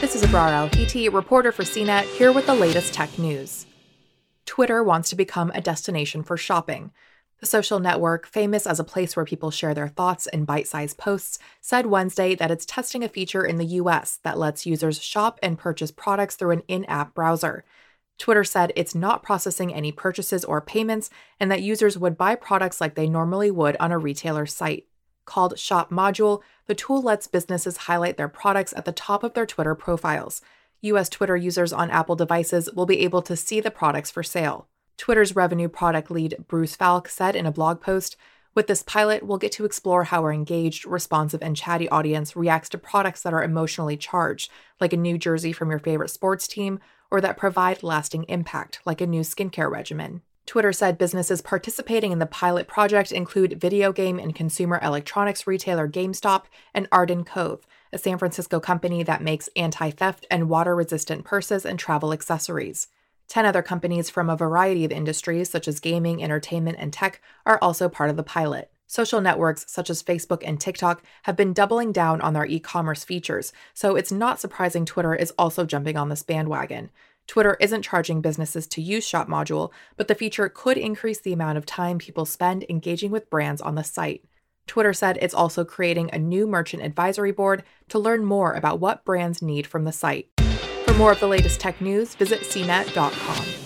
This is Abrar Al-Hiti, reporter for CNET, here with the latest tech news. Twitter wants to become a destination for shopping. The social network, famous as a place where people share their thoughts in bite sized posts, said Wednesday that it's testing a feature in the US that lets users shop and purchase products through an in app browser. Twitter said it's not processing any purchases or payments and that users would buy products like they normally would on a retailer site. Called Shop Module, the tool lets businesses highlight their products at the top of their Twitter profiles. US Twitter users on Apple devices will be able to see the products for sale. Twitter's revenue product lead, Bruce Falck, said in a blog post With this pilot, we'll get to explore how our engaged, responsive, and chatty audience reacts to products that are emotionally charged, like a new jersey from your favorite sports team, or that provide lasting impact, like a new skincare regimen. Twitter said businesses participating in the pilot project include video game and consumer electronics retailer GameStop and Arden Cove, a San Francisco company that makes anti theft and water resistant purses and travel accessories. 10 other companies from a variety of industries, such as gaming, entertainment, and tech, are also part of the pilot. Social networks such as Facebook and TikTok have been doubling down on their e commerce features, so it's not surprising Twitter is also jumping on this bandwagon. Twitter isn't charging businesses to use Shop Module, but the feature could increase the amount of time people spend engaging with brands on the site. Twitter said it's also creating a new merchant advisory board to learn more about what brands need from the site. For more of the latest tech news, visit cnet.com.